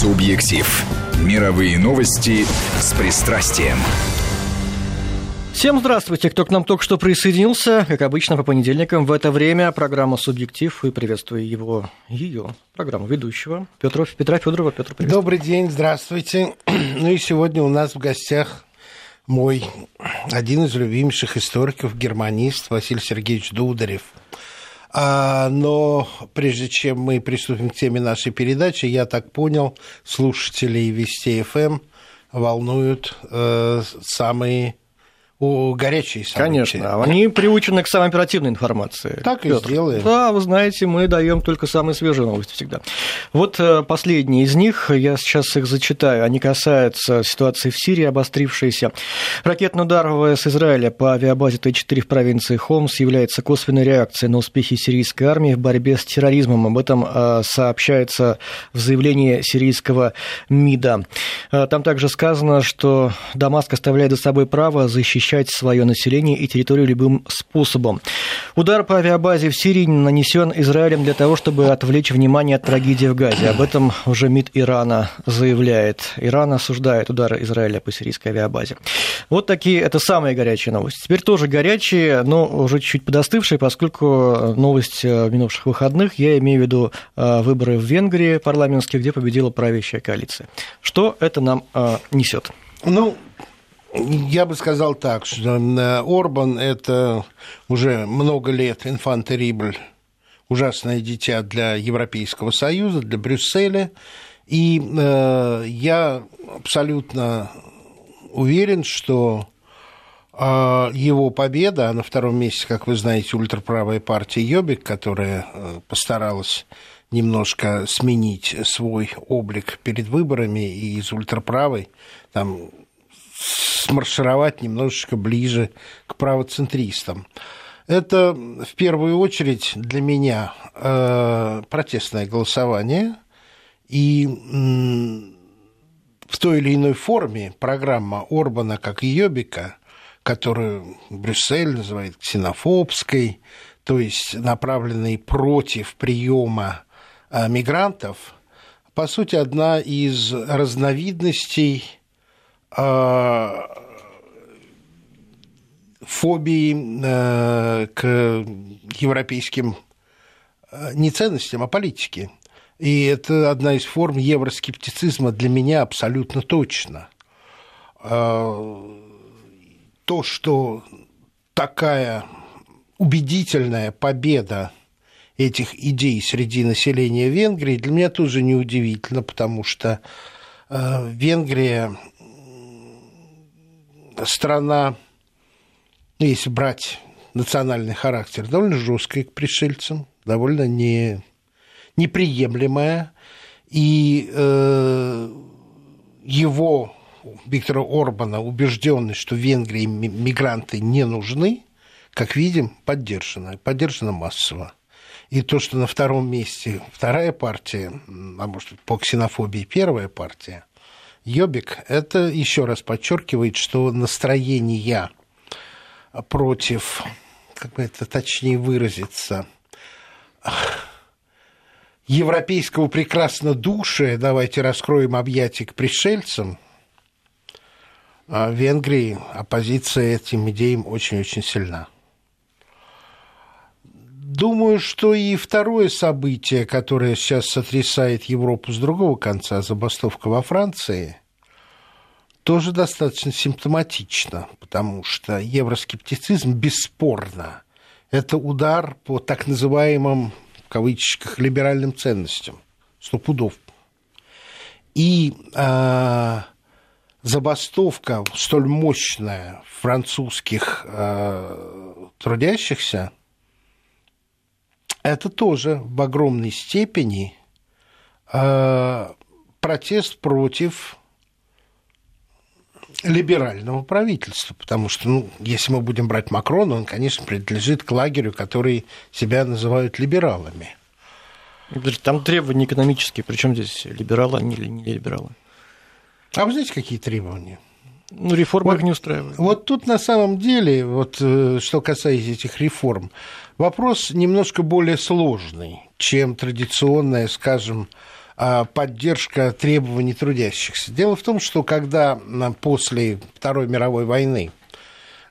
Субъектив. Мировые новости с пристрастием. Всем здравствуйте, кто к нам только что присоединился. Как обычно, по понедельникам в это время программа «Субъектив» и приветствую его, ее программу ведущего Петра, Петра Федорова. Петр, приветствую. Добрый день, здравствуйте. Ну и сегодня у нас в гостях мой один из любимейших историков, германист Василий Сергеевич Дударев – но прежде чем мы приступим к теме нашей передачи, я так понял, слушателей Вести ФМ эм волнуют э, самые у горячей события. Конечно, они приучены к самой оперативной информации. Так Петр. и сделаем. Да, вы знаете, мы даем только самые свежие новости всегда. Вот э, последние из них, я сейчас их зачитаю, они касаются ситуации в Сирии, обострившейся. Ракетный удар ВВС Израиля по авиабазе Т-4 в провинции Хомс является косвенной реакцией на успехи сирийской армии в борьбе с терроризмом. Об этом э, сообщается в заявлении сирийского МИДа. Э, там также сказано, что Дамаск оставляет за собой право защищать защищать свое население и территорию любым способом. Удар по авиабазе в Сирии нанесен Израилем для того, чтобы отвлечь внимание от трагедии в Газе. Об этом уже МИД Ирана заявляет. Иран осуждает удар Израиля по сирийской авиабазе. Вот такие, это самые горячие новости. Теперь тоже горячие, но уже чуть-чуть подостывшие, поскольку новость э, минувших выходных, я имею в виду э, выборы в Венгрии парламентские, где победила правящая коалиция. Что это нам э, несет? Ну, я бы сказал так, что э, Орбан – это уже много лет инфантерибль, ужасное дитя для Европейского Союза, для Брюсселя. И э, я абсолютно уверен, что э, его победа, а на втором месте, как вы знаете, ультраправая партия Йобик, которая э, постаралась немножко сменить свой облик перед выборами и из ультраправой, там смаршировать немножечко ближе к правоцентристам. Это в первую очередь для меня э, протестное голосование и в той или иной форме программа Орбана как Йобика, которую Брюссель называет ксенофобской, то есть направленной против приема э, мигрантов, по сути, одна из разновидностей фобии э, к европейским э, не ценностям, а политике. И это одна из форм евроскептицизма для меня абсолютно точно. А, то, что такая убедительная победа этих идей среди населения Венгрии, для меня тоже неудивительно, потому что э, Венгрия страна, если брать национальный характер, довольно жесткая к пришельцам, довольно не, неприемлемая. И э, его, Виктора Орбана, убежденность, что Венгрии мигранты не нужны, как видим, поддержана, поддержана массово. И то, что на втором месте вторая партия, а может по ксенофобии первая партия, Йобик, это еще раз подчеркивает, что настроения против, как бы это точнее выразиться, европейского прекраснодушия, давайте раскроем объятия к пришельцам, а в Венгрии оппозиция этим идеям очень-очень сильна. Думаю, что и второе событие, которое сейчас сотрясает Европу с другого конца, забастовка во Франции, тоже достаточно симптоматично, потому что евроскептицизм бесспорно это удар по так называемым, в кавычках, либеральным ценностям, сто пудов. И э, забастовка столь мощная французских э, трудящихся – это тоже в огромной степени э, протест против либерального правительства, потому что, ну, если мы будем брать Макрона, он, конечно, принадлежит к лагерю, который себя называют либералами. Там требования экономические, причем здесь либералы, а не, не либералы. А вы знаете, какие требования? Ну, реформы вот, их не устраивают. Вот тут на самом деле, вот э, что касается этих реформ, вопрос немножко более сложный, чем традиционная, скажем, а, поддержка требований трудящихся. Дело в том, что когда после Второй мировой войны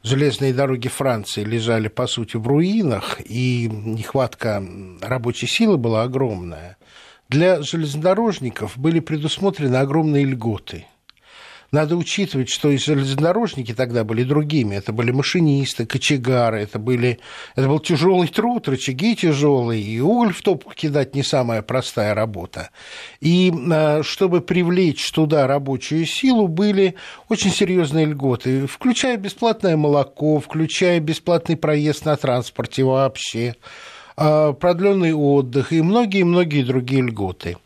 железные дороги Франции лежали, по сути, в руинах, и нехватка рабочей силы была огромная, для железнодорожников были предусмотрены огромные льготы – надо учитывать, что и железнодорожники тогда были другими. Это были машинисты, кочегары, это, были, это был тяжелый труд, рычаги тяжелые, и уголь в топку кидать не самая простая работа. И а, чтобы привлечь туда рабочую силу, были очень серьезные льготы, включая бесплатное молоко, включая бесплатный проезд на транспорте вообще. А, продленный отдых и многие-многие другие льготы.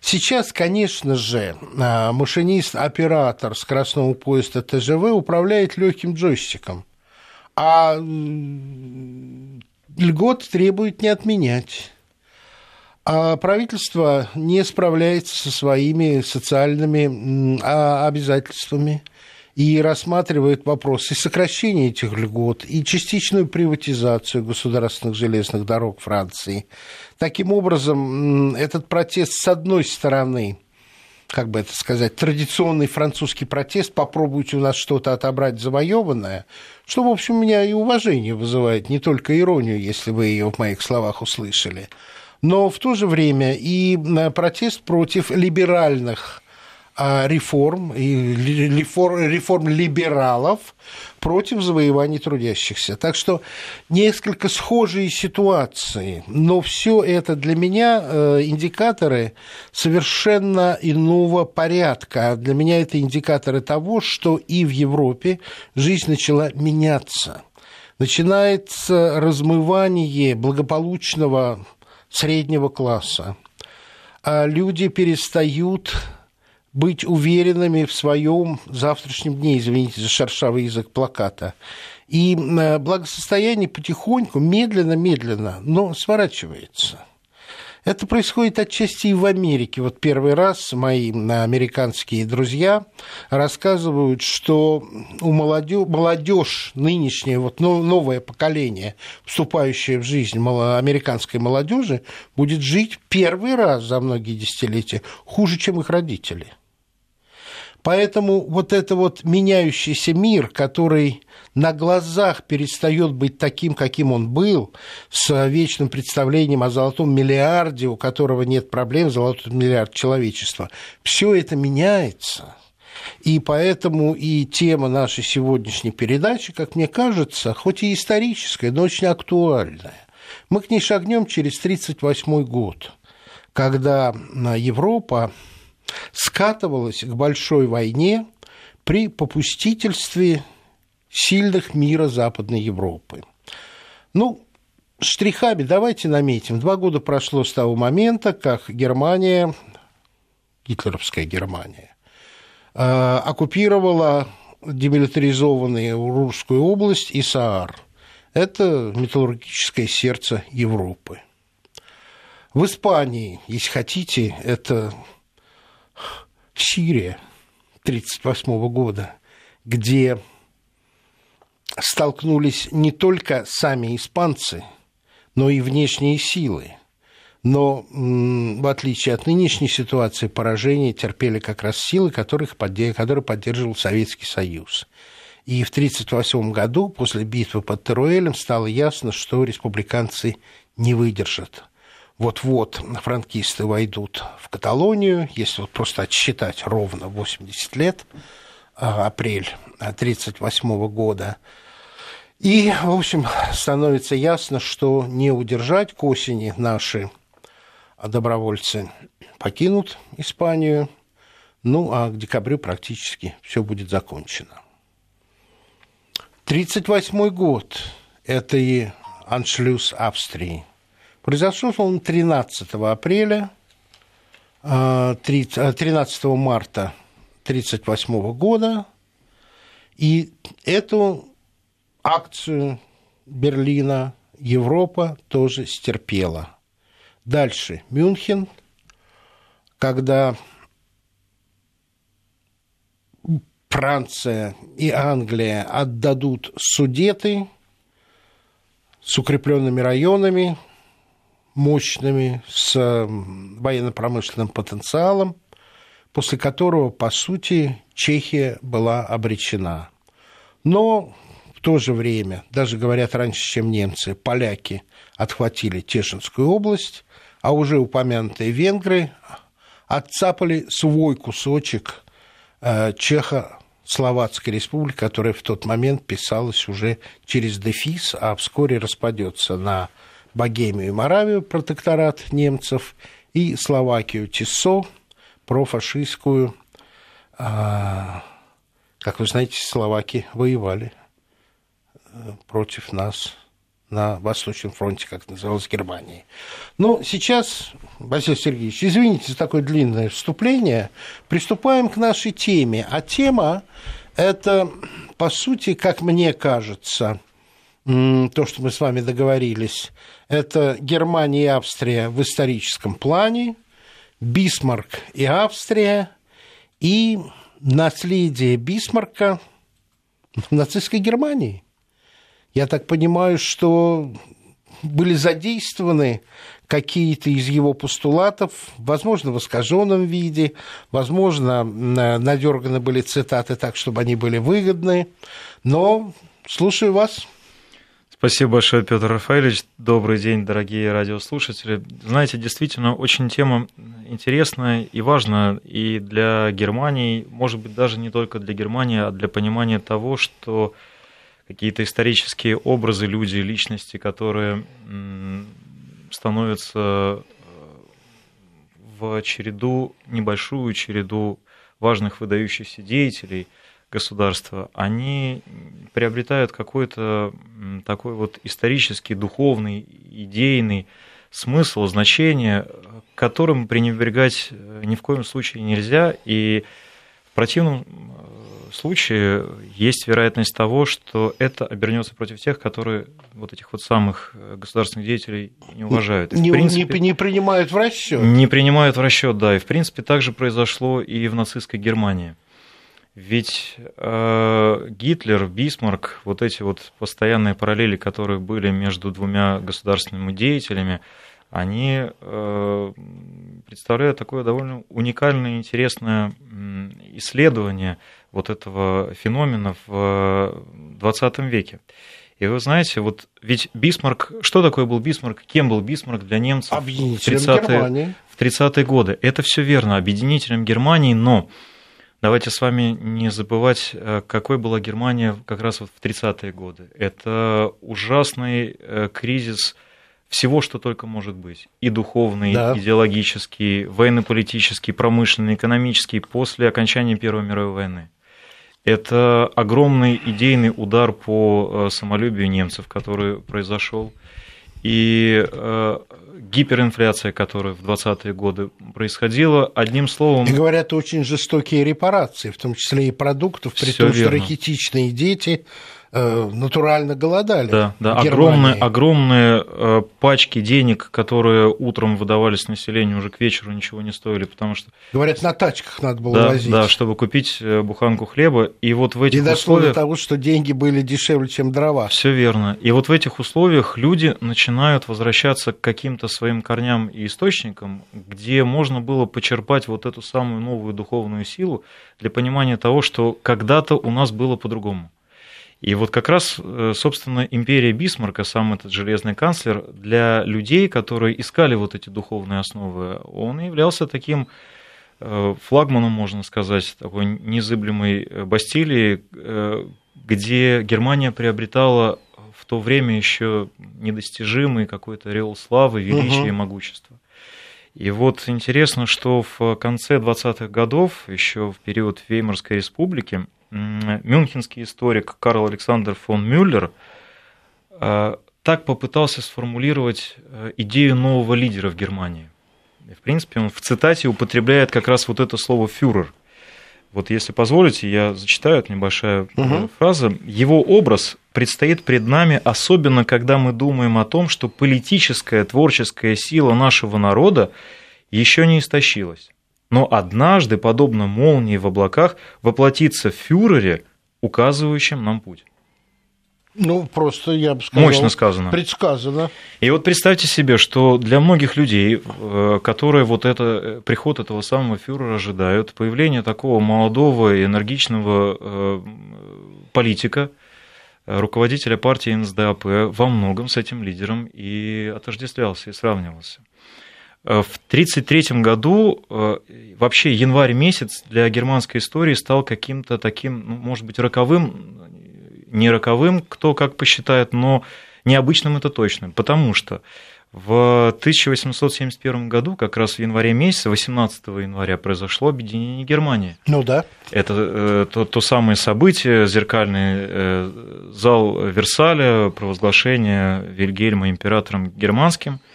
Сейчас, конечно же, а, машинист, оператор скоростного поезда ТЖВ управляет легким джойстиком, а льгот требует не отменять а правительство не справляется со своими социальными а, обязательствами и рассматривает вопросы сокращения этих льгот и частичную приватизацию государственных железных дорог Франции. Таким образом, этот протест, с одной стороны, как бы это сказать, традиционный французский протест, попробуйте у нас что-то отобрать завоеванное, что, в общем, меня и уважение вызывает, не только иронию, если вы ее в моих словах услышали, но в то же время и э, протест против либеральных а, реформ, реформ, реформ либералов против завоеваний трудящихся. Так что несколько схожие ситуации, но все это для меня э, индикаторы совершенно иного порядка. Для меня это индикаторы того, что и в Европе жизнь начала меняться. Начинается размывание благополучного среднего класса. А люди перестают быть уверенными в своем завтрашнем дне, извините за шершавый язык плаката. И э, благосостояние потихоньку, медленно-медленно, но сворачивается. Это происходит отчасти и в Америке. Вот первый раз мои американские друзья рассказывают, что у молодежь, молодежь нынешнее, вот новое поколение, вступающее в жизнь американской молодежи, будет жить первый раз за многие десятилетия хуже, чем их родители – Поэтому вот это вот меняющийся мир, который на глазах перестает быть таким, каким он был, с вечным представлением о золотом миллиарде, у которого нет проблем, золотой миллиард человечества, все это меняется. И поэтому и тема нашей сегодняшней передачи, как мне кажется, хоть и историческая, но очень актуальная. Мы к ней шагнем через 1938 год, когда Европа скатывалась к большой войне при попустительстве сильных мира Западной Европы. Ну, штрихами давайте наметим. Два года прошло с того момента, как Германия, гитлеровская Германия, э, оккупировала демилитаризованную Русскую область и Саар. Это металлургическое сердце Европы. В Испании, если хотите, это Сирия 1938 года, где столкнулись не только сами испанцы, но и внешние силы. Но в отличие от нынешней ситуации, поражения терпели как раз силы, которых, которые поддерживал Советский Союз. И в 1938 году, после битвы под Теруэлем, стало ясно, что республиканцы не выдержат вот-вот франкисты войдут в Каталонию, если вот просто отсчитать ровно 80 лет, а, апрель 1938 года. И, в общем, становится ясно, что не удержать к осени наши добровольцы покинут Испанию, ну а к декабрю практически все будет закончено. 1938 год – это и аншлюз Австрии – Произошел он 13 апреля, 13 а, марта 1938 года, и эту акцию Берлина Европа тоже стерпела. Дальше Мюнхен, когда Франция и Англия отдадут Судеты с укрепленными районами, мощными, с военно-промышленным потенциалом, после которого, по сути, Чехия была обречена. Но в то же время, даже говорят раньше, чем немцы, поляки отхватили Тешинскую область, а уже упомянутые венгры отцапали свой кусочек э, Чехо-Словацкой республики, которая в тот момент писалась уже через дефис, а вскоре распадется на Богемию и Моравию, протекторат немцев, и Словакию Тисо, профашистскую. А, как вы знаете, словаки воевали э, против нас на Восточном фронте, как называлась Германия. Но сейчас, Василий Сергеевич, извините за такое длинное вступление, приступаем к нашей теме. А тема – это, по сути, как мне кажется, то, что мы с вами договорились, это Германия и Австрия в историческом плане, Бисмарк и Австрия, и наследие Бисмарка в нацистской Германии. Я так понимаю, что были задействованы какие-то из его постулатов, возможно, в искаженном виде, возможно, надерганы были цитаты так, чтобы они были выгодны, но слушаю вас. Спасибо большое, Петр Рафаэльевич. Добрый день, дорогие радиослушатели. Знаете, действительно, очень тема интересная и важная и для Германии, может быть, даже не только для Германии, а для понимания того, что какие-то исторические образы, люди, личности, которые становятся э, в череду, небольшую череду важных выдающихся деятелей государства, они приобретают какой-то такой вот исторический, духовный, идейный смысл, значение, которым пренебрегать э, ни в коем случае нельзя, и в противном случае есть вероятность того, что это обернется против тех, которые вот этих вот самых э, государственных деятелей не уважают. И, не, принципе, не, не принимают в расчет. Не принимают в расчет, да. И в принципе также произошло и в нацистской Германии. Ведь э, Гитлер, Бисмарк, вот эти вот постоянные параллели, которые были между двумя государственными деятелями, они э, представляют такое довольно уникальное, интересное исследование вот этого феномена в 20 веке. И вы знаете, вот ведь Бисмарк, что такое был Бисмарк, кем был Бисмарк для немцев в 30-е, в 30 годы? Это все верно, объединителем Германии, но давайте с вами не забывать, э, какой была Германия как раз вот в 30-е годы. Это ужасный э, кризис всего, что только может быть. И духовный, да. идеологический, военно-политический, промышленный, экономический после окончания Первой мировой войны. Это огромный идейный удар по э, самолюбию немцев, который произошел. И э, гиперинфляция, которая в 20-е годы происходила, одним словом... И говорят, очень жестокие репарации, в том числе и продуктов, при том, верно. что ракетичные дети натурально голодали. Да, да. Огромные, огромные э, пачки денег, которые утром выдавались населению, уже к вечеру ничего не стоили, потому что... Говорят, на тачках надо было да, возить. Да, чтобы купить э, буханку хлеба. И вот в этих И дошло условиях... до того, что деньги были дешевле, чем дрова. Все верно. И вот в этих условиях люди начинают возвращаться к каким-то своим корням и источникам, где можно было почерпать вот эту самую новую духовную силу для понимания того, что когда-то у нас было по-другому. И вот как раз, э, собственно, империя Бисмарка, сам этот железный канцлер, для людей, которые искали вот эти духовные основы, он являлся таким э, флагманом, можно сказать, такой незыблемой э, Бастилии, где Германия приобретала в то время еще недостижимый какой-то реол славы, величия угу. и могущества. И вот интересно, что в конце 20-х годов, еще в период Веймарской республики, мюнхенский историк Карл Александр фон Мюллер э, так попытался сформулировать э, идею нового лидера в Германии. В принципе, он в цитате употребляет как раз вот это слово «фюрер». Вот если позволите, я зачитаю, это небольшая угу. фраза. Его образ предстоит пред нами, особенно когда мы думаем о том, что политическая, творческая сила нашего народа еще не истощилась но однажды, подобно молнии в облаках, воплотиться в фюрере, указывающем нам путь. Ну, просто, я бы сказал... Мощно сказано. Предсказано. И вот представьте себе, что для многих людей, э, которые вот это, э, приход этого самого фюрера ожидают, появление такого молодого и энергичного э, политика, руководителя партии НСДАП во многом с этим лидером и отождествлялся, и сравнивался. В 1933 году вообще январь месяц для германской истории стал каким-то таким, ну, может быть, роковым, не роковым, кто как посчитает, но необычным это точно, потому что в 1871 году, как раз в январе месяце, 18 января, произошло объединение Германии. Ну да. Это э, то, то самое событие, зеркальный э, зал Версаля, провозглашение Вильгельма императором германским –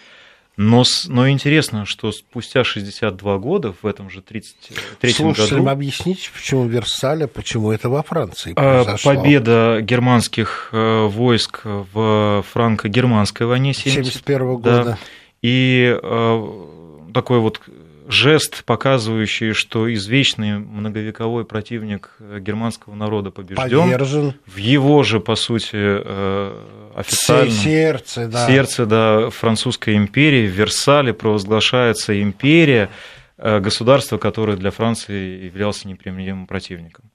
но, но интересно, что спустя 62 года, в этом же 33 Слушателям году... объясните, почему Версаля, почему это во Франции а, произошло? Победа германских э, войск в франко-германской войне 1971 года. Да, и э, такой вот жест, показывающий, что извечный многовековой противник германского народа побежден. Повержен. В его же, по сути, э, официальном сердце, да. сердце да, французской империи, в Версале провозглашается империя, э, государство, которое для Франции являлся непримиримым противником.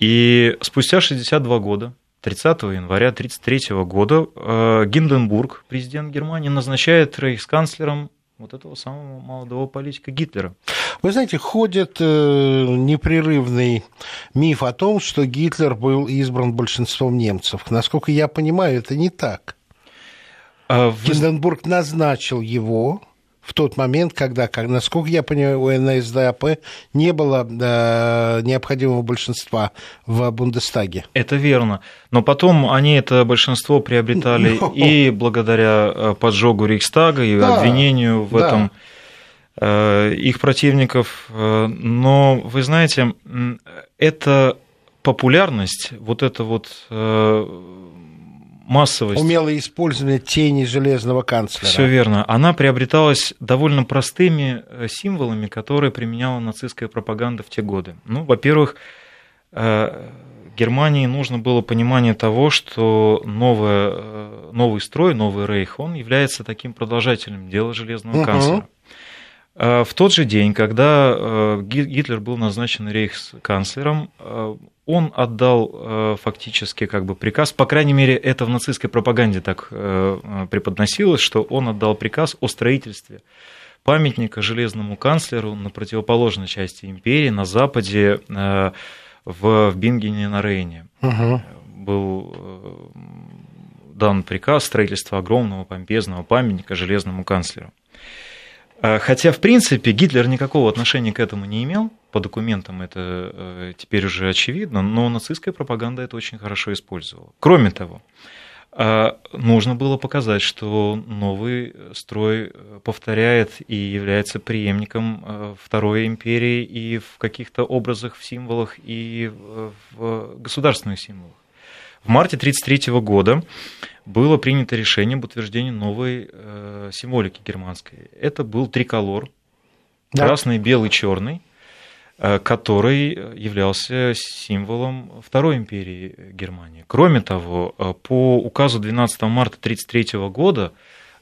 И спустя 62 года, 30 января 1933 года, э, Гинденбург, президент Германии, назначает рейхсканцлером вот этого самого молодого политика Гитлера. Вы знаете, ходит э, непрерывный миф о том, что Гитлер был избран большинством немцев. Насколько я понимаю, это не так. А вы... Гинденбург назначил его в тот момент, когда, как, насколько я понимаю, у НСДАП не было э, необходимого большинства в Бундестаге. Это верно. Но потом они это большинство приобретали Но... и благодаря э, поджогу Рейхстага и да, обвинению в да. этом э, их противников. Э, но вы знаете, эта популярность, вот это вот массовость. Умелое использование тени железного канцлера. Все верно. Она приобреталась довольно простыми э, символами, которые применяла нацистская пропаганда в те годы. Ну, во-первых, э, Германии нужно было понимание того, что новое, э, новый строй, новый рейх, он является таким продолжателем дела железного угу. канцлера. В тот же день, когда Гитлер был назначен рейхсканцлером, он отдал э, фактически как бы приказ, по крайней мере, это в нацистской пропаганде так э, преподносилось, что он отдал приказ о строительстве памятника железному канцлеру на противоположной части империи, на западе, э, в Бингене на Рейне. Угу. Был дан приказ строительства огромного помпезного памятника железному канцлеру. Хотя, в принципе, Гитлер никакого отношения к этому не имел, по документам это э, теперь уже очевидно, но нацистская пропаганда это очень хорошо использовала. Кроме того, а, нужно было показать, что новый строй повторяет и является преемником э, Второй империи и в каких-то образах, в символах, и в государственных символах. В марте 1933 года было принято решение об утверждении новой э, символики германской. Это был триколор, да. красный, белый, черный – Э, который являлся символом Второй империи Германии. Кроме того, э, по указу 12 марта 1933 года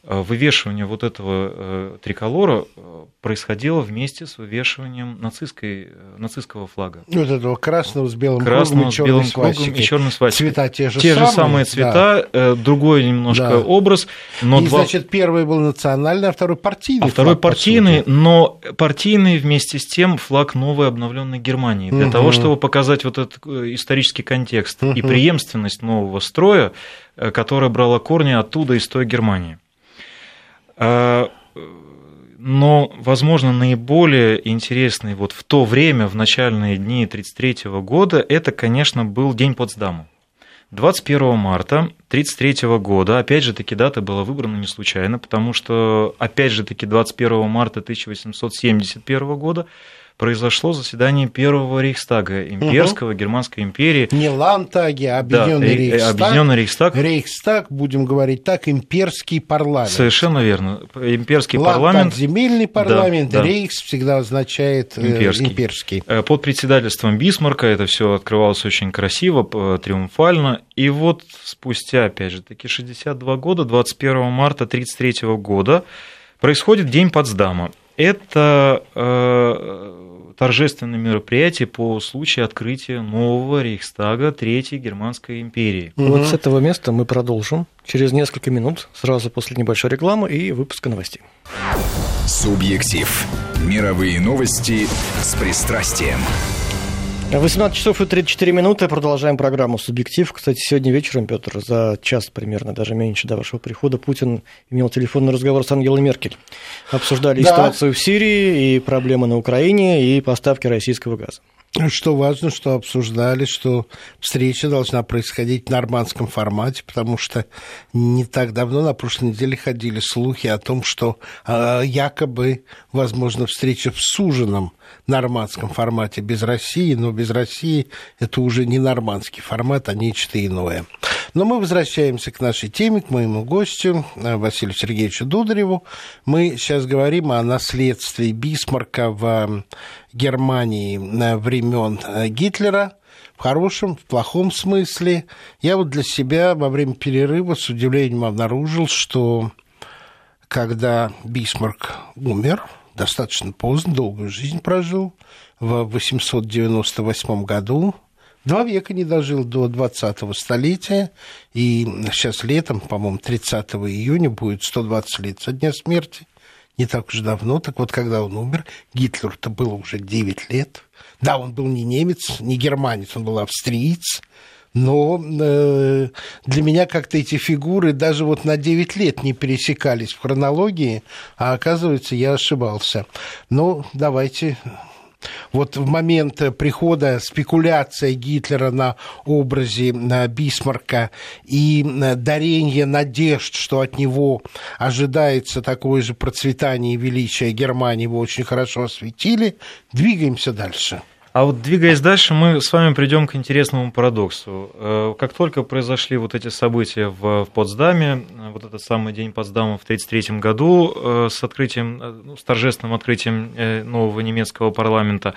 вывешивание вот этого э, триколора э, происходило вместе с вывешиванием нацистской, нацистского флага. Вот этого красного с белым красного кругом и белым кругом и черной свастикой. Цвета те же те самые. же самые цвета, да. другой немножко да. образ. Но и, два... значит, первый был национальный, а второй партийный. А второй партийный, но партийный вместе с тем флаг новой обновленной Германии. Для угу. того, чтобы показать вот этот исторический контекст угу. и преемственность нового строя, которая брала корни оттуда, из той Германии. А, но, возможно, наиболее интересный вот в то время, в начальные дни 1933 года, это, конечно, был День Потсдама. 21 марта 1933 года, опять же таки дата была выбрана не случайно, потому что, опять же таки, 21 марта 1871 года произошло заседание первого Рейхстага, имперского, угу. Германской империи. Не Лантаги, а Объединенный да, Рейхстаг. Объединенный Рейхстаг. Рейхстаг, будем говорить так, имперский парламент. Совершенно верно. Имперский Лантаг, парламент. земельный парламент, да, Рейхс всегда означает э, имперский. имперский. Э, под председательством Бисмарка это все открывалось очень красиво, триумфально. И вот спустя, опять же, таки 62 года, 21 марта 1933 года, происходит День Потсдама. Это э, торжественное мероприятие по случаю открытия нового Рейхстага Третьей Германской империи. Угу. Вот с этого места мы продолжим через несколько минут, сразу после небольшой рекламы и выпуска новостей. Субъектив. Мировые новости с пристрастием. 18 часов и 34 минуты. Продолжаем программу «Субъектив». Кстати, сегодня вечером, Петр, за час примерно, даже меньше до вашего прихода, Путин имел телефонный разговор с Ангелой Меркель. Обсуждали да. ситуацию в Сирии, и проблемы на Украине, и поставки российского газа. Что важно, что обсуждали, что встреча должна происходить в нормандском формате, потому что не так давно, на прошлой неделе, ходили слухи о том, что э, якобы возможно встреча в суженном нормандском формате без России, но без России это уже не нормандский формат, а нечто иное. Но мы возвращаемся к нашей теме, к моему гостю э, Василию Сергеевичу Дудареву. Мы сейчас говорим о наследстве Бисмарка в Германии времен э, Гитлера в хорошем, в плохом смысле. Я вот для себя во время перерыва с удивлением обнаружил, что когда Бисмарк умер, достаточно поздно, долгую жизнь прожил, в 898 году, два века не дожил до 20-го столетия, и сейчас летом, по-моему, 30 июня будет 120 лет со дня смерти, не так уж давно. Так вот, когда он умер, Гитлеру-то было уже 9 лет. Да, он был не немец, не германец, он был австриец, но э, для меня как-то эти фигуры даже вот на 9 лет не пересекались в хронологии, а оказывается, я ошибался. Ну, давайте вот в момент прихода спекуляция Гитлера на образе Бисмарка и дарение надежд, что от него ожидается такое же процветание и величие Германии, его очень хорошо осветили. Двигаемся дальше. А вот двигаясь дальше, мы с вами придем к интересному парадоксу. Э, как только произошли вот эти события в Потсдаме, э, вот этот самый день Потсдама в 1933 году э, с открытием, ну, с торжественным открытием нового немецкого парламента,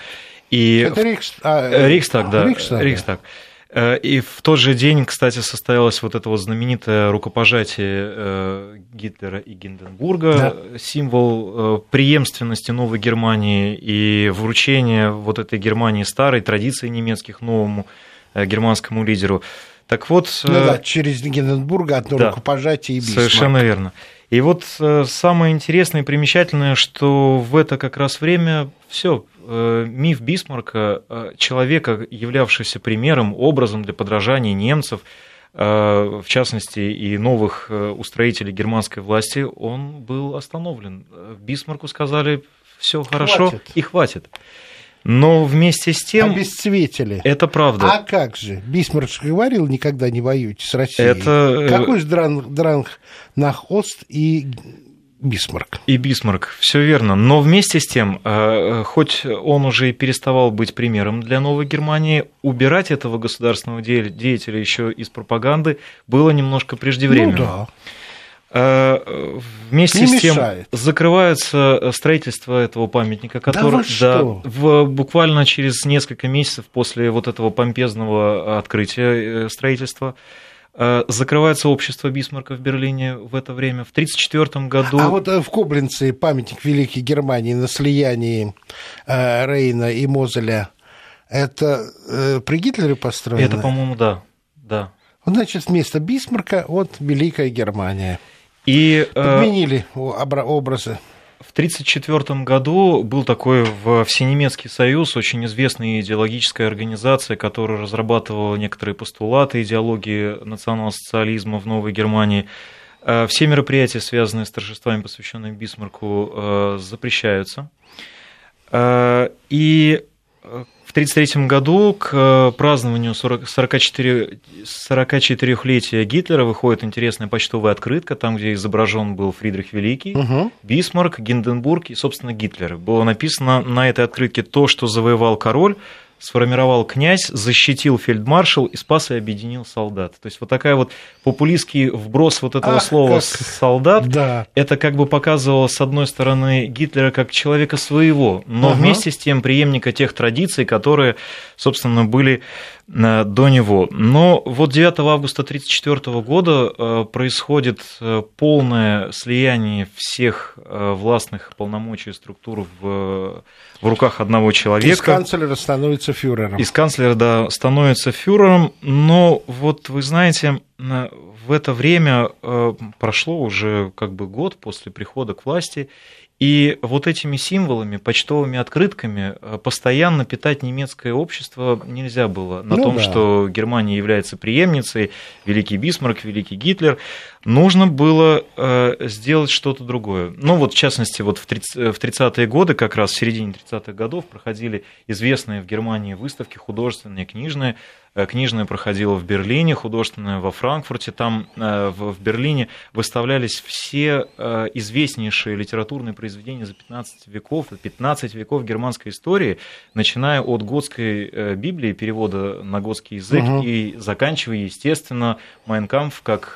и Это Рейхс... а, Рейхстаг, да, Рейхстаг. Рейхстаг. Э, и в тот же день, кстати, состоялось вот это вот знаменитое рукопожатие э, Гитлера и Гинденбурга, да. символ э, преемственности Новой Германии и вручение вот этой Германии старой традиции немецких новому германскому лидеру. Так вот... Ну да, через Гинденбурга одно да, рукопожатие и Бисмарк. Совершенно верно. И вот самое интересное и примечательное, что в это как раз время все Э, миф Бисмарка, э, человека, являвшегося примером, образом для подражания немцев, э, в частности, и новых устроителей германской власти, он был остановлен. Бисмарку сказали, все хорошо хватит. и хватит. Но вместе с тем... Обесцветили. Это правда. А как же? Бисмарк говорил, никогда не воюйте с Россией. Это... Какой же Drang, Drang nach Osten Бисмарк. И Бисмарк, все верно. Но вместе с тем, э, хоть он уже и переставал быть примером для Новой Германии, убирать этого государственного деятеля еще из пропаганды было немножко преждевременно. Ну да. Э, вместе не с тем мешает. закрывается строительство этого памятника, который да, да, в, буквально через несколько месяцев после вот этого помпезного открытия э, строительства Э, закрывается общество Бисмарка в Берлине в это время. В 1934 году... А вот э, в Коблинце памятник Великой Германии на слиянии э, Рейна и Мозеля, это при Гитлере построено? Это, по-моему, да. да. Значит, вместо Бисмарка вот Великая Германия. И, Подменили образы. В 1934 году был такой в Всенемецкий союз, очень известная идеологическая организация, которая разрабатывала некоторые постулаты идеологии национал-социализма в Новой Германии. Э, все мероприятия, связанные с торжествами, посвященными Бисмарку, э, запрещаются. Э, и 1933 году к э, празднованию 40, 44, 44-летия Гитлера выходит интересная почтовая открытка, там, где изображен был Фридрих Великий, угу. Бисмарк, Гинденбург и, собственно, Гитлер. Было написано на этой открытке то, что завоевал король, сформировал князь, защитил фельдмаршал и спас и объединил солдат. То есть вот такая вот популистский вброс вот этого Ах, слова как... «солдат», да. это как бы показывало, с одной стороны, Гитлера как человека своего, но ага. вместе с тем преемника тех традиций, которые, собственно, были э, до него. Но вот 9 августа 1934 года э, происходит э, полное слияние всех властных полномочий структур в в руках одного человека. Из канцлера становится фюрером. Из канцлера, да, становится фюрером, но вот вы знаете, в это время э, прошло уже как бы год после прихода к власти, и вот этими символами, почтовыми открытками э, постоянно питать немецкое общество нельзя было. На ну, том, да. что Германия является преемницей, Великий Бисмарк, Великий Гитлер, нужно было э, сделать что-то другое. Ну вот, в частности, вот в 30-е годы, как раз в середине 30-х годов, проходили известные в Германии выставки художественные, книжные, Э, книжная проходила в Берлине, художественная во Франкфурте. Там э, в Берлине выставлялись все э, известнейшие литературные произведения за 15 веков, 15 веков германской истории, начиная от готской Библии, перевода на готский язык, угу. и заканчивая, естественно, Майнкамф как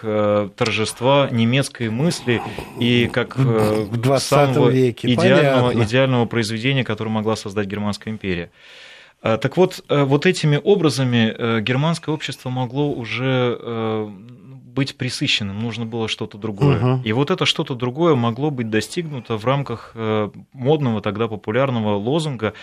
торжества немецкой мысли и как в самого веке. идеального, идеального произведения, которое могла создать Германская империя. А, так вот, э, вот этими образами э, германское общество могло уже э, быть присыщенным, нужно было что-то другое. Угу. И вот это что-то другое могло быть достигнуто в рамках модного тогда популярного лозунга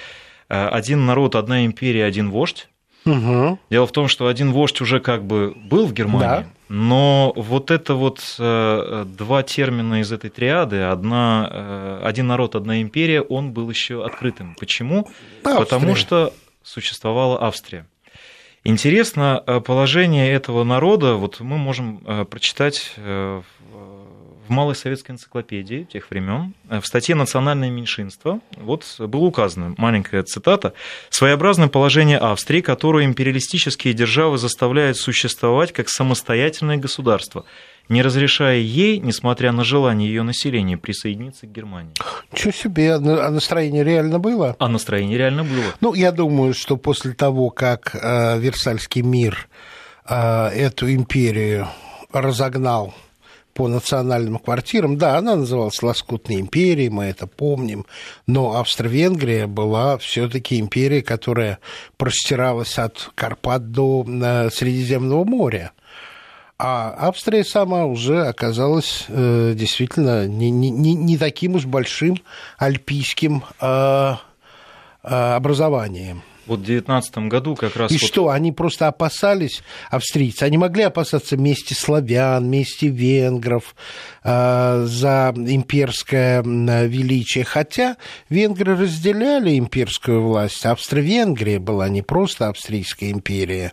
«Один народ, одна империя, один вождь». Угу. Дело в том, что один вождь уже как бы был в Германии, да. но вот это вот два термина из этой триады, одна, один народ, одна империя, он был еще открытым. Почему? Австрия. Потому что существовала Австрия. Интересно э, положение этого народа, вот мы можем э, прочитать э, в Малой советской энциклопедии тех времен, в статье «Национальное меньшинство», вот было указано, маленькая цитата, «Своеобразное положение Австрии, которую империалистические державы заставляют существовать как самостоятельное государство, не разрешая ей, несмотря на желание ее населения, присоединиться к Германии. Ничего себе, а, а настроение реально было? А настроение реально было. Ну, я думаю, что после того, как э, Версальский мир э, эту империю разогнал по национальным квартирам. Да, она называлась Лоскутной империей, мы это помним, но Австро-Венгрия была все-таки империя, которая простиралась от Карпат до э, Средиземного моря. А Австрия сама уже оказалась э, действительно не, не, не таким уж большим альпийским э, э, образованием. Вот в 19 году как раз... И вот... что, они просто опасались, австрийцы, они могли опасаться вместе славян, вместе венгров э, за имперское величие, хотя венгры разделяли имперскую власть, Австро-Венгрия была не просто Австрийская империя.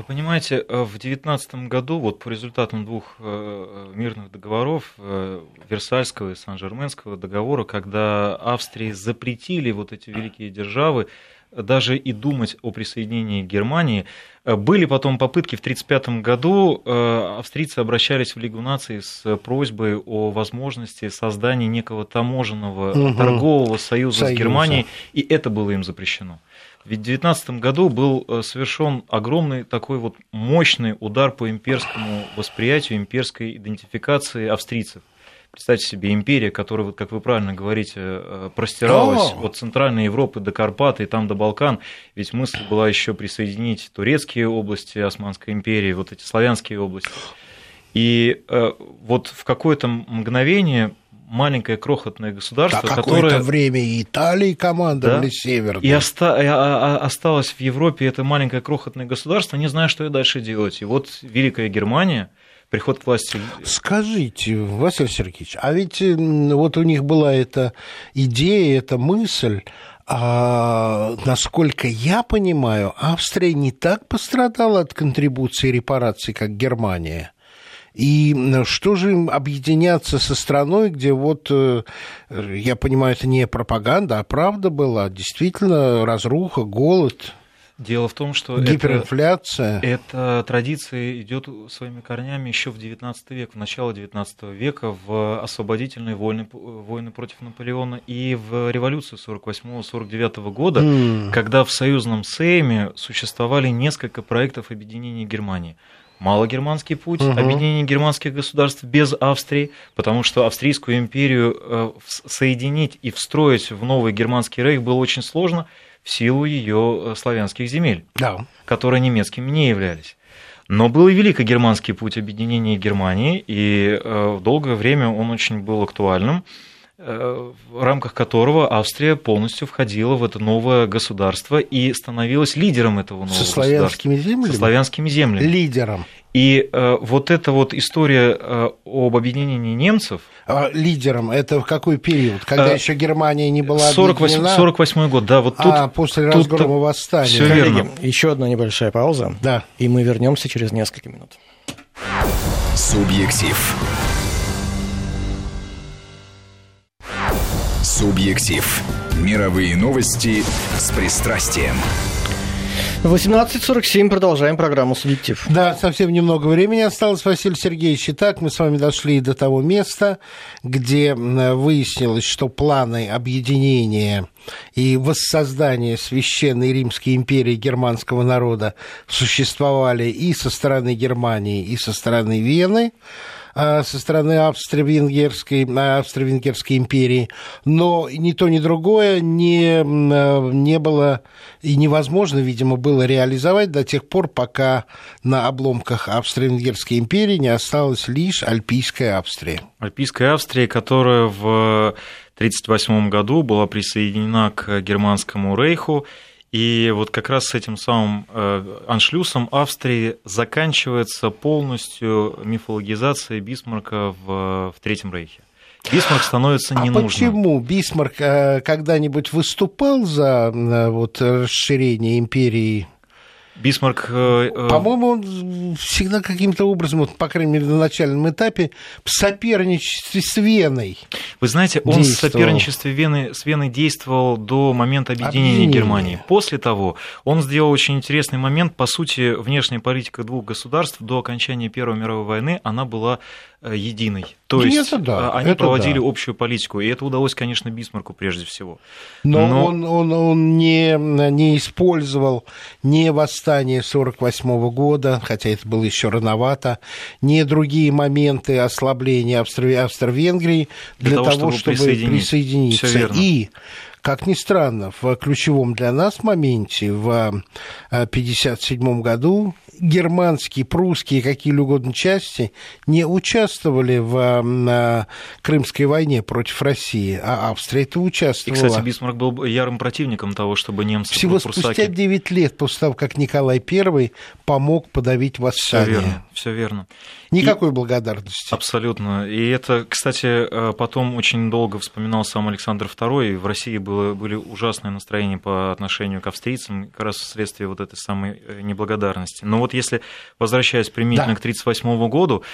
Вы понимаете, э, в 19 году, вот по результатам двух э, э, мирных договоров, Версальского и Сан-Жерменского договора, когда Австрии запретили вот эти великие державы даже и думать о присоединении Германии, были потом попытки в 1935 году, австрийцы обращались в Лигу наций с просьбой о возможности создания некого таможенного угу. торгового союза, союза с Германией, и это было им запрещено. Ведь в 2019 году был э, совершен огромный такой вот мощный удар по имперскому восприятию, имперской идентификации австрийцев. Представьте себе, империя, которая, вот, как вы правильно говорите, э, простиралась О! от Центральной Европы до Карпат и там до Балкан. Ведь мысль была еще присоединить турецкие области Османской империи, вот эти славянские области. И э, вот в какое-то мгновение маленькое крохотное государство, да, которое... время и Италии командовали да? северно. И оста... А, а, осталось в Европе это маленькое крохотное государство, не зная, что и дальше делать. И вот Великая Германия, приход к власти... Скажите, Василий Сергеевич, а ведь вот у них была эта идея, эта мысль, а, насколько я понимаю, Австрия не так пострадала от контрибуции и репараций, как Германия. И что же им объединяться со страной, где вот, э, я понимаю, это не пропаганда, а правда была, действительно разруха, голод, Дело в том, что гиперинфляция. Это, эта традиция идет своими корнями еще в XIX век, в начало XIX века, в освободительные войны, войны против Наполеона и в революцию 48-49 года, mm. когда в союзном Сейме существовали несколько проектов объединения Германии. Малогерманский путь, угу. объединение германских государств без Австрии, потому что Австрийскую империю э, соединить и встроить в новый германский рейх было очень сложно в силу ее э, славянских земель, да. которые немецкими не являлись. Но был и великогерманский путь объединения Германии, и э, долгое время он очень был актуальным. Э, в рамках которого Австрия полностью входила в это новое государство и становилась лидером этого нового Со славянскими землями? Со славянскими землями. Лидером. И э, вот эта вот история э, об объединении немцев... А лидером это в какой период? Когда э, еще Германия не была 48, объединена? 48 год, да. Вот тут, а, после тут, разгрома тут, восстания. Все верно. Еще одна небольшая пауза. Да. И мы вернемся через несколько минут. Субъектив. Субъектив. Мировые новости с пристрастием. 18.47. Продолжаем программу «Субъектив». Да, совсем немного времени осталось, Василий Сергеевич. Итак, мы с вами дошли до того места, где выяснилось, что планы объединения и воссоздания Священной Римской империи германского народа существовали и со стороны Германии, и со стороны Вены. А, со стороны Австро-Венгерской, а, Австро-Венгерской империи, но ни то, ни другое не, а, не было и невозможно, видимо, было реализовать до тех пор, пока на обломках Австро-Венгерской империи не осталась лишь Альпийская Австрия. Альпийская Австрия, которая в 1938 году была присоединена к Германскому рейху, и вот как раз с этим самым э, аншлюсом Австрии заканчивается полностью мифологизация Бисмарка в, в Третьем Рейхе. Бисмарк становится не а почему Бисмарк э, когда-нибудь выступал за э, вот, расширение империи Бисмарк... Э, э, По-моему, он всегда каким-то образом, вот, по крайней мере, на начальном этапе, в соперничестве с Веной. Вы знаете, он действовал. в соперничестве Вены, с Веной действовал до момента объединения Объединение. Германии. После того он сделал очень интересный момент. По сути, внешняя политика двух государств до окончания Первой мировой войны, она была Э, единой. То есть это да, э, они это проводили да. общую политику, и это удалось, конечно, Бисмарку прежде всего. Но, Но... Он, он, он не, не использовал ни восстание 1948 года, хотя это было еще рановато, ни другие моменты ослабления Австро-Венгрии для, для того, того, чтобы, чтобы присоединиться. И как ни странно, в ключевом для нас моменте в 1957 э, году германские, прусские, какие угодно части не участвовали в на Крымской войне против России, а Австрия это участвовала. И, кстати, Бисмарк был ярым противником того, чтобы немцы Всего спустя 9 лет после того, как Николай I помог подавить восстание. Все верно, все верно. Никакой и... благодарности. Абсолютно. И это, кстати, э, потом очень долго вспоминал сам Александр II, и в России было, были ужасные настроения по отношению к австрийцам, как раз вследствие вот этой самой э, неблагодарности. Но вот если, возвращаясь применительно да. к 1938 году,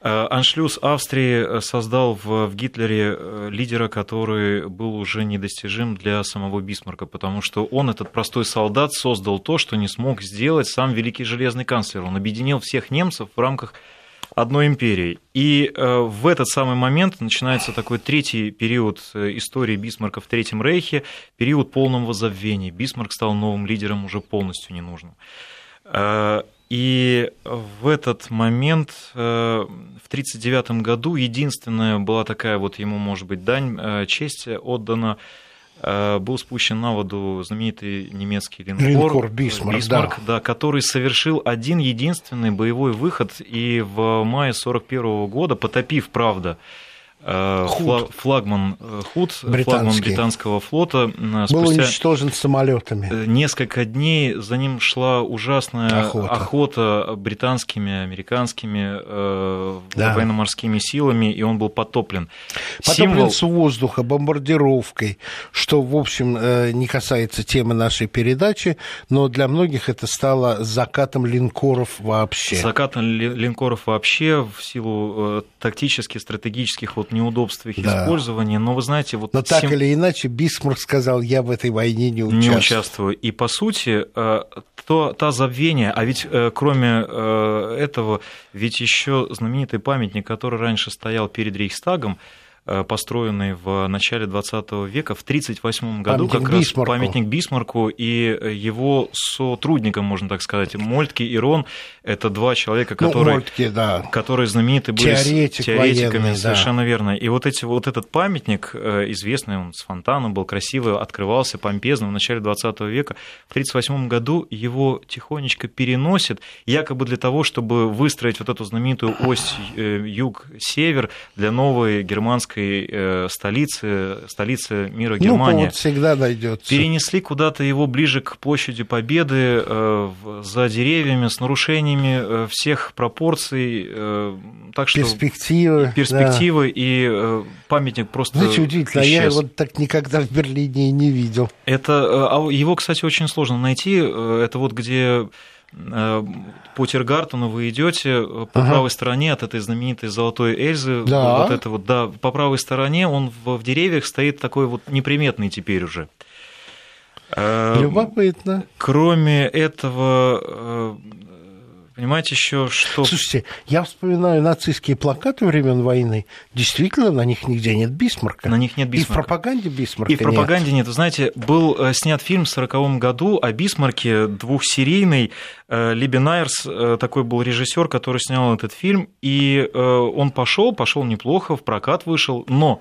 э, Аншлюс Австрии создал в, в Гитлере лидера, который был уже недостижим для самого Бисмарка, потому что он, этот простой солдат, создал то, что не смог сделать сам великий железный канцлер. Он объединил всех немцев в рамках одной империей. И э, в этот самый момент начинается такой третий период э, истории Бисмарка в Третьем Рейхе, период полного забвения. Бисмарк стал новым лидером уже полностью ненужным. Э, и в этот момент, в 1939 году, единственная была такая вот ему, может быть, дань, честь отдана был спущен на воду знаменитый немецкий линкор, линкор Бисмарк, Бисмарк да. Да, который совершил один единственный боевой выход и в мае 1941 года, потопив, правда, Э, Худ. Флагман э, Худ, Британский. флагман британского флота, э, Был уничтожен самолетами. несколько дней за ним шла ужасная Охота. охота, британскими, американскими э, Да. военно-морскими силами, и он был потоплен. Потоплен Символ- с воздуха, бомбардировкой, что, в общем, э, не касается темы нашей передачи, но для многих это стало закатом линкоров вообще. Закат ли- линкоров вообще в силу э, тактических, неудобств их Да. использования. Но вы знаете, вот Но так сим- или иначе, Бисмарк сказал, я в этой войне не участвую. не участвую. И по сути, э, то, та забвение, а ведь э, кроме э, этого, ведь еще знаменитый памятник, который раньше стоял перед Рейхстагом, построенный в начале 20 века, в 1938 году, Памятник как раз Бисмарку. памятник Бисмарку и э, его сотрудникам, можно так сказать, Мольтке и Рон, это два человека, Ну, которые Мольтке, да. которые знамениты были Теоретик теоретиками, военный, да. совершенно верно. И вот, эти, вот этот памятник, э, известный, он с фонтаном был красивый, открывался помпезно в начале 20 века. В 1938 году его тихонечко переносят, якобы для того, чтобы выстроить вот эту знаменитую ось э, юг-север для новой германской э, столицы, столицы мира Ну, Германия. повод всегда найдется. Перенесли куда-то его ближе к площади Победы, э, за деревьями, с нарушениями э, всех пропорций. э, Так что Перспективы. перспективы и э, памятник просто Да. Знаете, удивительно, а я исчез. его так никогда в Берлине и не видел. Это, э, а его, кстати, очень сложно найти. Э, Это вот где по Тиргартену вы идете по Ага. правой стороне от этой знаменитой золотой Эльзы. Да. Вот это вот, да, по правой стороне он в, в деревьях стоит такой вот неприметный теперь уже. Э, Любопытно. Кроме этого, понимаете еще, что... Слушайте, я вспоминаю нацистские плакаты времен войны. Действительно, на них нигде нет Бисмарка. На них нет И в Бисмарка. пропаганде Бисмарка И в пропаганде нет. Вы знаете, был э, снят фильм в 1940 году о Бисмарке, двухсерийный. Э, Либенайнер э, такой был режиссер, который снял этот фильм. И он пошел, пошел неплохо, в прокат вышел, но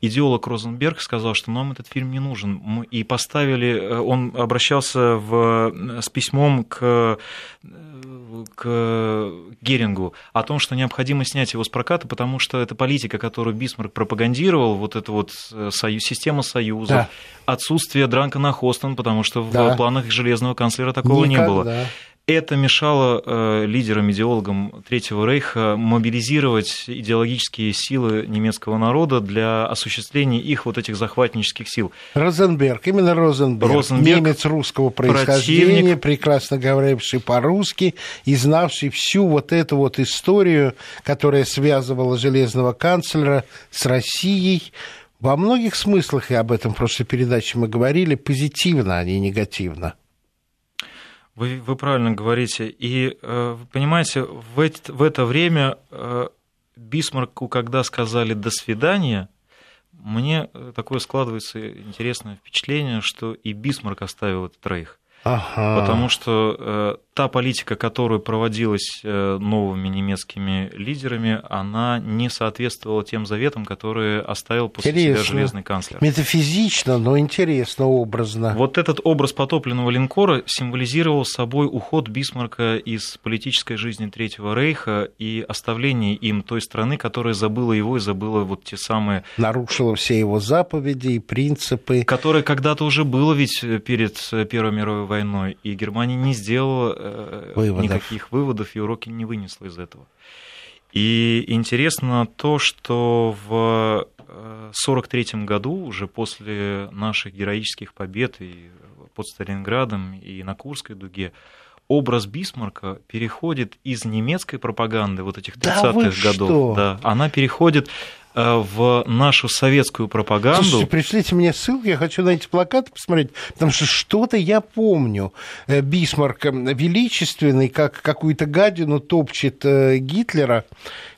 идеолог Розенберг сказал, что нам этот фильм не нужен. И поставили, он обращался в, с письмом к, к Герингу о том, что необходимо снять его с проката, потому что это политика, которую Бисмарк пропагандировал, вот эта вот э, союз, система союзов, Да. отсутствие Дранкана Хостен, потому что Да. в планах железного канцлера такого не было. Это мешало э, лидерам, идеологам Третьего Рейха мобилизировать идеологические силы немецкого народа для осуществления их вот этих захватнических сил. Розенберг, именно Розенберг, Розенберг, немец русского происхождения, противник. прекрасно говоривший по-русски и знавший всю вот эту вот историю, которая связывала железного канцлера с Россией. Во многих смыслах, и об этом в прошлой передаче мы говорили, позитивно, а не негативно. Вы, вы правильно говорите. И, э, понимаете, в, эт- в это время э, Бисмарку, когда сказали «до свидания», мне э, такое складывается интересное впечатление, что и Бисмарк оставил этот рейх. Ага. Потому что та политика, которая проводилась э, новыми немецкими лидерами, она не соответствовала тем заветам, которые оставил после себя Интересно. железный канцлер. Метафизично, но интересно, образно. Вот этот образ потопленного линкора символизировал собой уход Бисмарка из политической жизни Третьего Рейха и оставление им той страны, которая забыла его и забыла вот те самые, Нарушила все его заповеди и принципы. которое когда-то уже было ведь перед Первой мировой войной, и Германия не сделала э, Выводов. никаких выводов и уроки не вынесла из этого. И интересно то, что в 1943 году, уже после наших героических побед и под Сталинградом, и на Курской дуге, образ Бисмарка переходит из немецкой пропаганды вот этих Да 30-х вы годов, что? да, она переходит э, в нашу советскую пропаганду. Слушайте, пришлите мне ссылку, я хочу на эти плакаты посмотреть, потому что что-то я помню. Э, Бисмарк э, величественный, как какую-то гадину топчет э, Гитлера.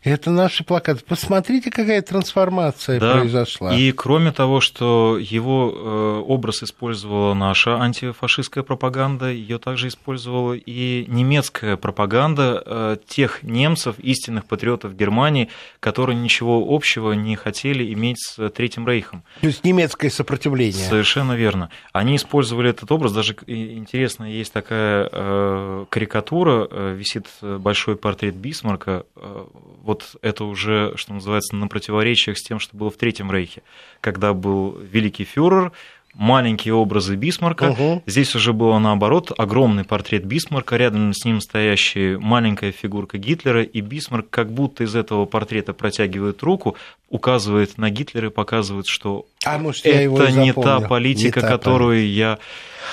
Это наши плакаты. Посмотрите, какая трансформация Да, произошла. И кроме того, что его э, образ использовала наша антифашистская пропаганда, ее также использовала и немецкая пропаганда э, тех немцев, истинных патриотов Германии, которые ничего общего общего не хотели иметь с Третьим Рейхом. То есть немецкое сопротивление. Совершенно верно. Они использовали этот образ, даже интересно, есть такая э, карикатура, э, висит большой портрет Бисмарка, э, вот это уже, что называется, на противоречиях с тем, что было в Третьем Рейхе, когда был великий фюрер, маленькие образы Бисмарка. Угу. Здесь уже было наоборот, огромный портрет Бисмарка, рядом с ним стоящая маленькая фигурка Гитлера, и Бисмарк как будто из этого портрета протягивает руку, указывает на Гитлера и показывает, что а, может, это не та политика, не та которую политика. я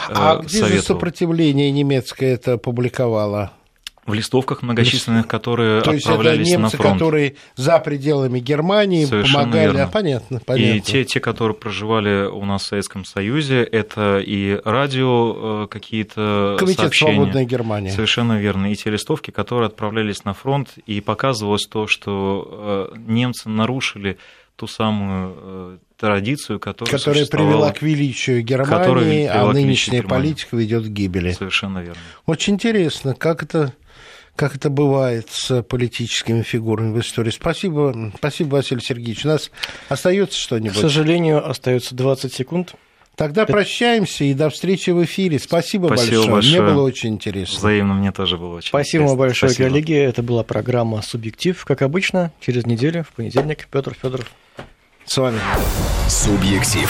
э, А где советовал. же сопротивление немецкое это публиковало? В листовках многочисленных, которые То отправлялись есть это немцы, на фронт. которые за пределами Германии Совершенно помогали. Верно. А, понятно, понятно. И те, те, которые проживали у нас в Советском Союзе, это и радио э, какие-то Комитет сообщения. «Свободная Германия». Совершенно верно. И те листовки, которые отправлялись на фронт, и показывалось то, что э, немцы нарушили ту самую э, традицию, которая, которая привела к величию Германии, а нынешняя политика ведет к гибели. Совершенно верно. Очень интересно, как это как это бывает с политическими фигурами в истории. Спасибо, спасибо, Василий Сергеевич. У нас остается что-нибудь? К сожалению, остается 20 секунд. Тогда прощаемся и до встречи в эфире. Спасибо, Спасибо большое. большое. Мне было очень интересно. Взаимно мне тоже было очень Спасибо интересно. большое, Спасибо. коллеги. Это была программа «Субъектив». Как обычно, через неделю, в понедельник, Петр Федоров. С вами. «Субъектив».